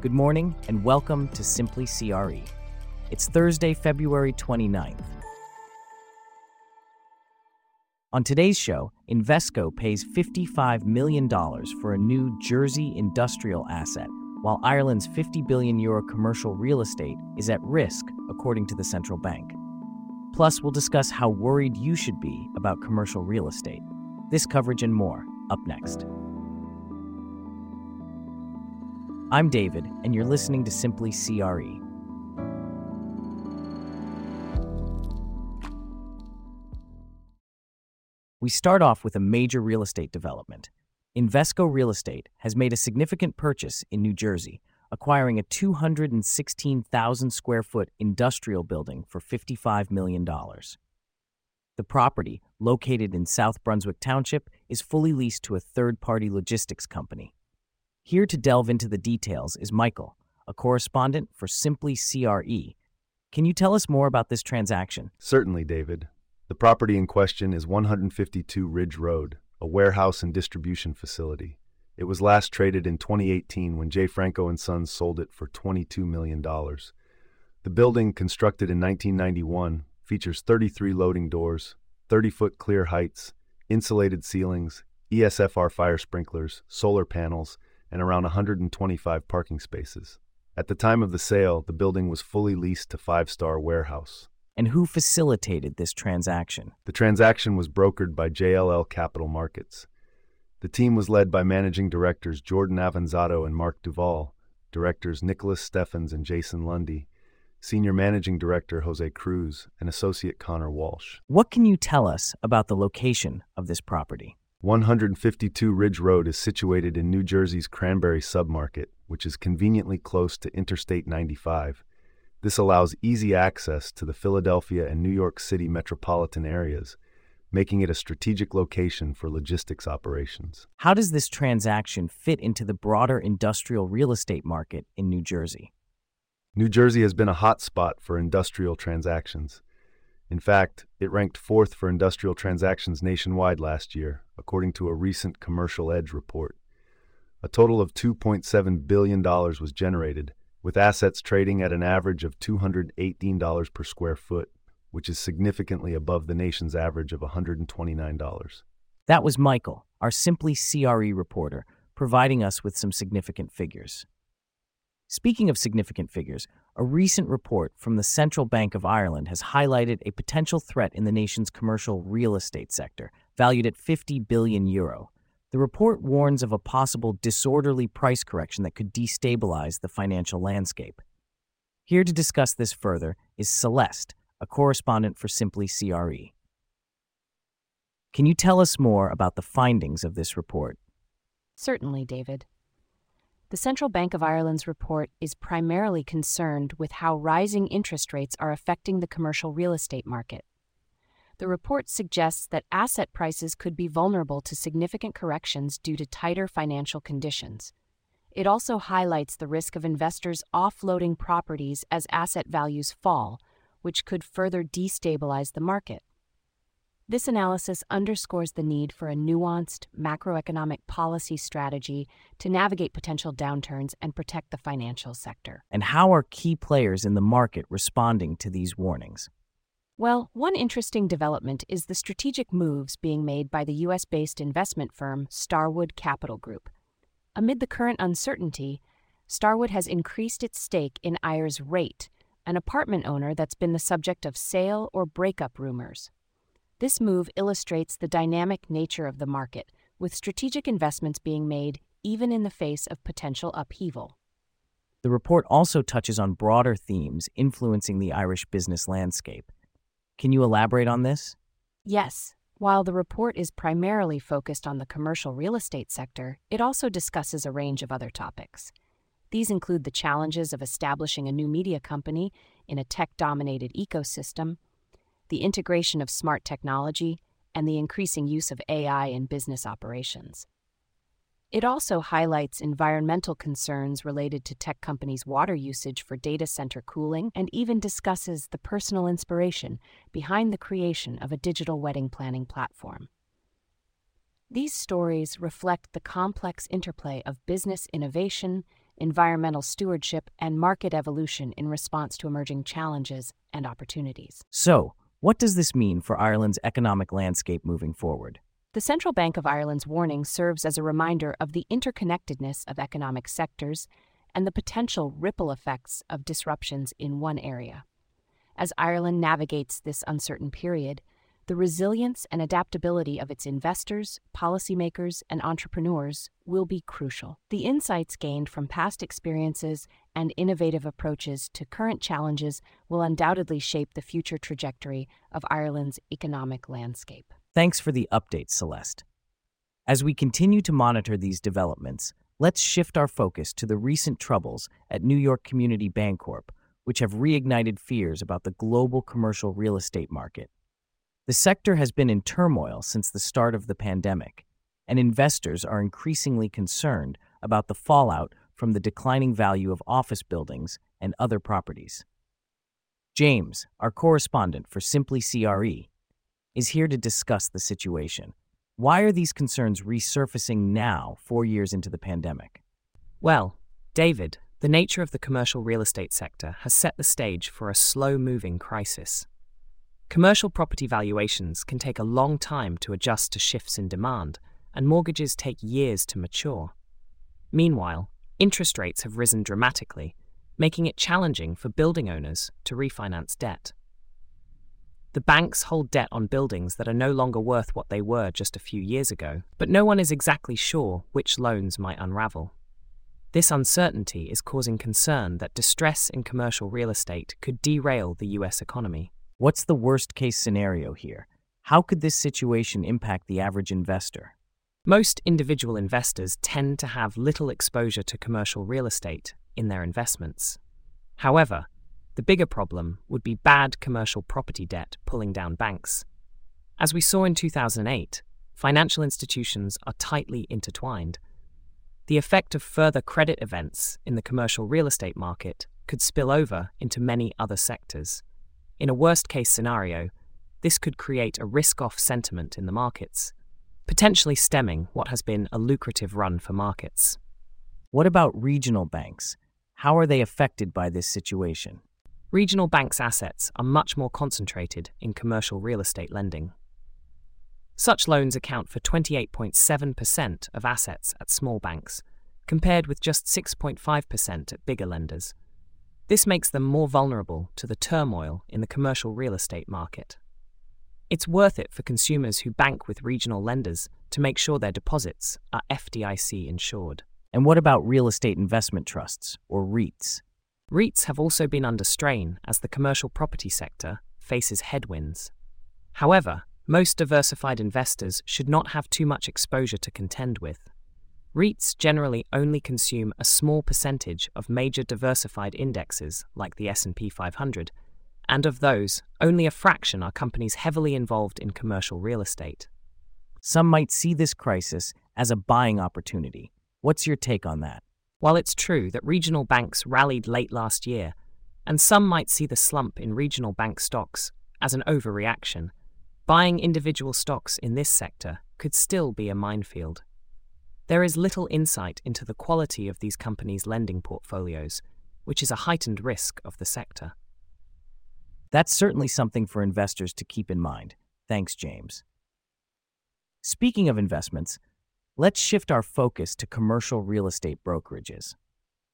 Good morning and welcome to Simply CRE. It's Thursday, February 29th. On today's show, Invesco pays $55 million for a new Jersey industrial asset, while Ireland's 50 billion euro commercial real estate is at risk, according to the central bank. Plus, we'll discuss how worried you should be about commercial real estate. This coverage and more up next. I'm David, and you're listening to Simply CRE. We start off with a major real estate development. Invesco Real Estate has made a significant purchase in New Jersey, acquiring a 216,000 square foot industrial building for $55 million. The property, located in South Brunswick Township, is fully leased to a third party logistics company. Here to delve into the details is Michael, a correspondent for Simply CRE. Can you tell us more about this transaction? Certainly, David. The property in question is 152 Ridge Road, a warehouse and distribution facility. It was last traded in 2018 when J. Franco and Sons sold it for $22 million. The building, constructed in 1991, features 33 loading doors, 30-foot clear heights, insulated ceilings, ESFR fire sprinklers, solar panels, and around 125 parking spaces. At the time of the sale, the building was fully leased to Five Star Warehouse. And who facilitated this transaction? The transaction was brokered by JLL Capital Markets. The team was led by managing directors Jordan Avanzato and Mark Duval, directors Nicholas Steffens and Jason Lundy, senior managing director Jose Cruz, and associate Connor Walsh. What can you tell us about the location of this property? 152 Ridge Road is situated in New Jersey's Cranbury submarket, which is conveniently close to Interstate 95. This allows easy access to the Philadelphia and New York City metropolitan areas, making it a strategic location for logistics operations. How does this transaction fit into the broader industrial real estate market in New Jersey? New Jersey has been a hotspot for industrial transactions. In fact, it ranked fourth for industrial transactions nationwide last year, according to a recent Commercial Edge report. A total of $2.7 billion was generated, with assets trading at an average of $218 per square foot, which is significantly above the nation's average of $129. That was Michael, our Simply CRE reporter, providing us with some significant figures. Speaking of significant figures, a recent report from the Central Bank of Ireland has highlighted a potential threat in the nation's commercial real estate sector, valued at 50 billion euro. The report warns of a possible disorderly price correction that could destabilize the financial landscape. Here to discuss this further is Celeste, a correspondent for Simply CRE. Can you tell us more about the findings of this report? Certainly, David. The Central Bank of Ireland's report is primarily concerned with how rising interest rates are affecting the commercial real estate market. The report suggests that asset prices could be vulnerable to significant corrections due to tighter financial conditions. It also highlights the risk of investors offloading properties as asset values fall, which could further destabilize the market. This analysis underscores the need for a nuanced macroeconomic policy strategy to navigate potential downturns and protect the financial sector. And how are key players in the market responding to these warnings? Well, one interesting development is the strategic moves being made by the U.S. based investment firm Starwood Capital Group. Amid the current uncertainty, Starwood has increased its stake in Ires Reit, an apartment owner that's been the subject of sale or breakup rumors. This move illustrates the dynamic nature of the market, with strategic investments being made even in the face of potential upheaval. The report also touches on broader themes influencing the Irish business landscape. Can you elaborate on this? Yes. While the report is primarily focused on the commercial real estate sector, it also discusses a range of other topics. These include the challenges of establishing a new media company in a tech dominated ecosystem, the integration of smart technology, and the increasing use of AI in business operations. It also highlights environmental concerns related to tech companies' water usage for data center cooling and even discusses the personal inspiration behind the creation of a digital wedding planning platform. These stories reflect the complex interplay of business innovation, environmental stewardship, and market evolution in response to emerging challenges and opportunities. So, what does this mean for Ireland's economic landscape moving forward? The Central Bank of Ireland's warning serves as a reminder of the interconnectedness of economic sectors and the potential ripple effects of disruptions in one area. As Ireland navigates this uncertain period, the resilience and adaptability of its investors, policymakers, and entrepreneurs will be crucial. The insights gained from past experiences and innovative approaches to current challenges will undoubtedly shape the future trajectory of Ireland's economic landscape. Thanks for the update, Celeste. As we continue to monitor these developments, let's shift our focus to the recent troubles at New York Community Bancorp, which have reignited fears about the global commercial real estate market. The sector has been in turmoil since the start of the pandemic, and investors are increasingly concerned about the fallout from the declining value of office buildings and other properties. James, our correspondent for Simply CRE, is here to discuss the situation. Why are these concerns resurfacing now, four years into the pandemic? Well, David, the nature of the commercial real estate sector has set the stage for a slow moving crisis. Commercial property valuations can take a long time to adjust to shifts in demand, and mortgages take years to mature. Meanwhile, interest rates have risen dramatically, making it challenging for building owners to refinance debt. The banks hold debt on buildings that are no longer worth what they were just a few years ago, but no one is exactly sure which loans might unravel. This uncertainty is causing concern that distress in commercial real estate could derail the US economy. What's the worst case scenario here? How could this situation impact the average investor? Most individual investors tend to have little exposure to commercial real estate in their investments. However, the bigger problem would be bad commercial property debt pulling down banks. As we saw in 2008, financial institutions are tightly intertwined. The effect of further credit events in the commercial real estate market could spill over into many other sectors. In a worst case scenario, this could create a risk off sentiment in the markets, potentially stemming what has been a lucrative run for markets. What about regional banks? How are they affected by this situation? Regional banks' assets are much more concentrated in commercial real estate lending. Such loans account for 28.7% of assets at small banks, compared with just 6.5% at bigger lenders. This makes them more vulnerable to the turmoil in the commercial real estate market. It's worth it for consumers who bank with regional lenders to make sure their deposits are FDIC insured. And what about real estate investment trusts, or REITs? REITs have also been under strain as the commercial property sector faces headwinds. However, most diversified investors should not have too much exposure to contend with. REITs generally only consume a small percentage of major diversified indexes like the S&P 500, and of those, only a fraction are companies heavily involved in commercial real estate. Some might see this crisis as a buying opportunity. What's your take on that? While it's true that regional banks rallied late last year, and some might see the slump in regional bank stocks as an overreaction, buying individual stocks in this sector could still be a minefield. There is little insight into the quality of these companies' lending portfolios, which is a heightened risk of the sector. That's certainly something for investors to keep in mind. Thanks, James. Speaking of investments, let's shift our focus to commercial real estate brokerages.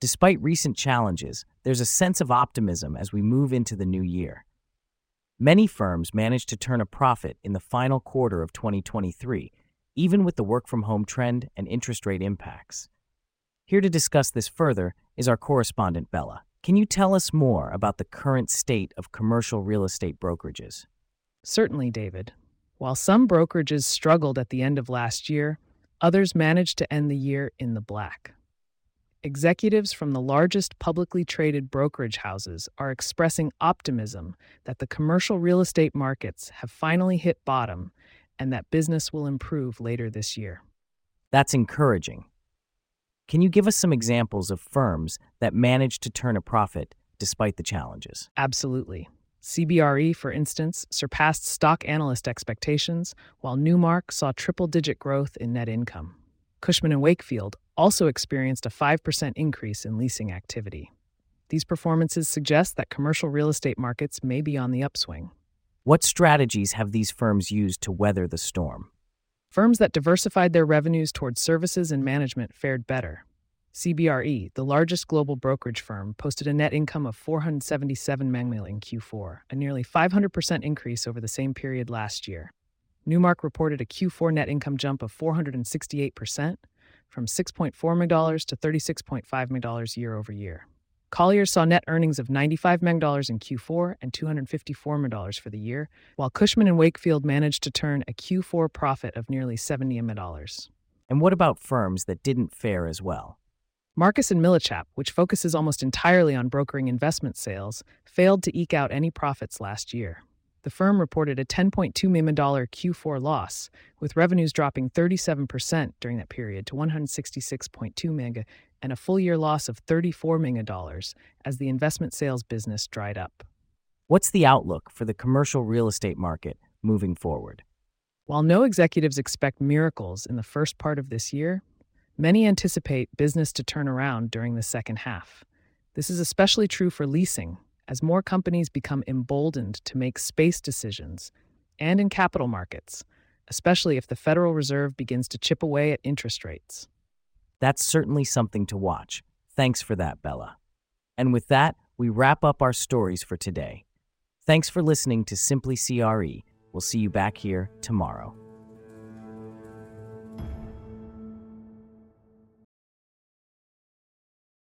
Despite recent challenges, there's a sense of optimism as we move into the new year. Many firms managed to turn a profit in the final quarter of 2023 even with the work from home trend and interest rate impacts. Here to discuss this further is our correspondent, Bella. Can you tell us more about the current state of commercial real estate brokerages? Certainly, David. While some brokerages struggled at the end of last year, others managed to end the year in the black. Executives from the largest publicly traded brokerage houses are expressing optimism that the commercial real estate markets have finally hit bottom and that business will improve later this year. That's encouraging. Can you give us some examples of firms that managed to turn a profit despite the challenges? Absolutely. CBRE, for instance, surpassed stock analyst expectations, while Newmark saw triple digit growth in net income. Cushman & Wakefield also experienced a 5% increase in leasing activity. These performances suggest that commercial real estate markets may be on the upswing. What strategies have these firms used to weather the storm? Firms that diversified their revenues towards services and management fared better. CBRE, the largest global brokerage firm, posted a net income of 477 million in Q4, a nearly 500% increase over the same period last year. Newmark reported a Q4 net income jump of 468%, from $6.4 million to $36.5 million year over year. Colliers saw net earnings of $95 million in Q4 and $254 million for the year, while Cushman & Wakefield managed to turn a Q4 profit of nearly $70 million. And what about firms that didn't fare as well? Marcus & Millichap, which focuses almost entirely on brokering investment sales, failed to eke out any profits last year. The firm reported a $10.2 million Q4 loss, with revenues dropping 37% during that period to $166.2 million and a full year loss of $34 million as the investment sales business dried up. What's the outlook for the commercial real estate market moving forward? While no executives expect miracles in the first part of this year, many anticipate business to turn around during the second half. This is especially true for leasing, as more companies become emboldened to make space decisions, and in capital markets, especially if the Federal Reserve begins to chip away at interest rates. That's certainly something to watch. Thanks for that, Bella. And with that, we wrap up our stories for today. Thanks for listening to Simply CRE. We'll see you back here tomorrow.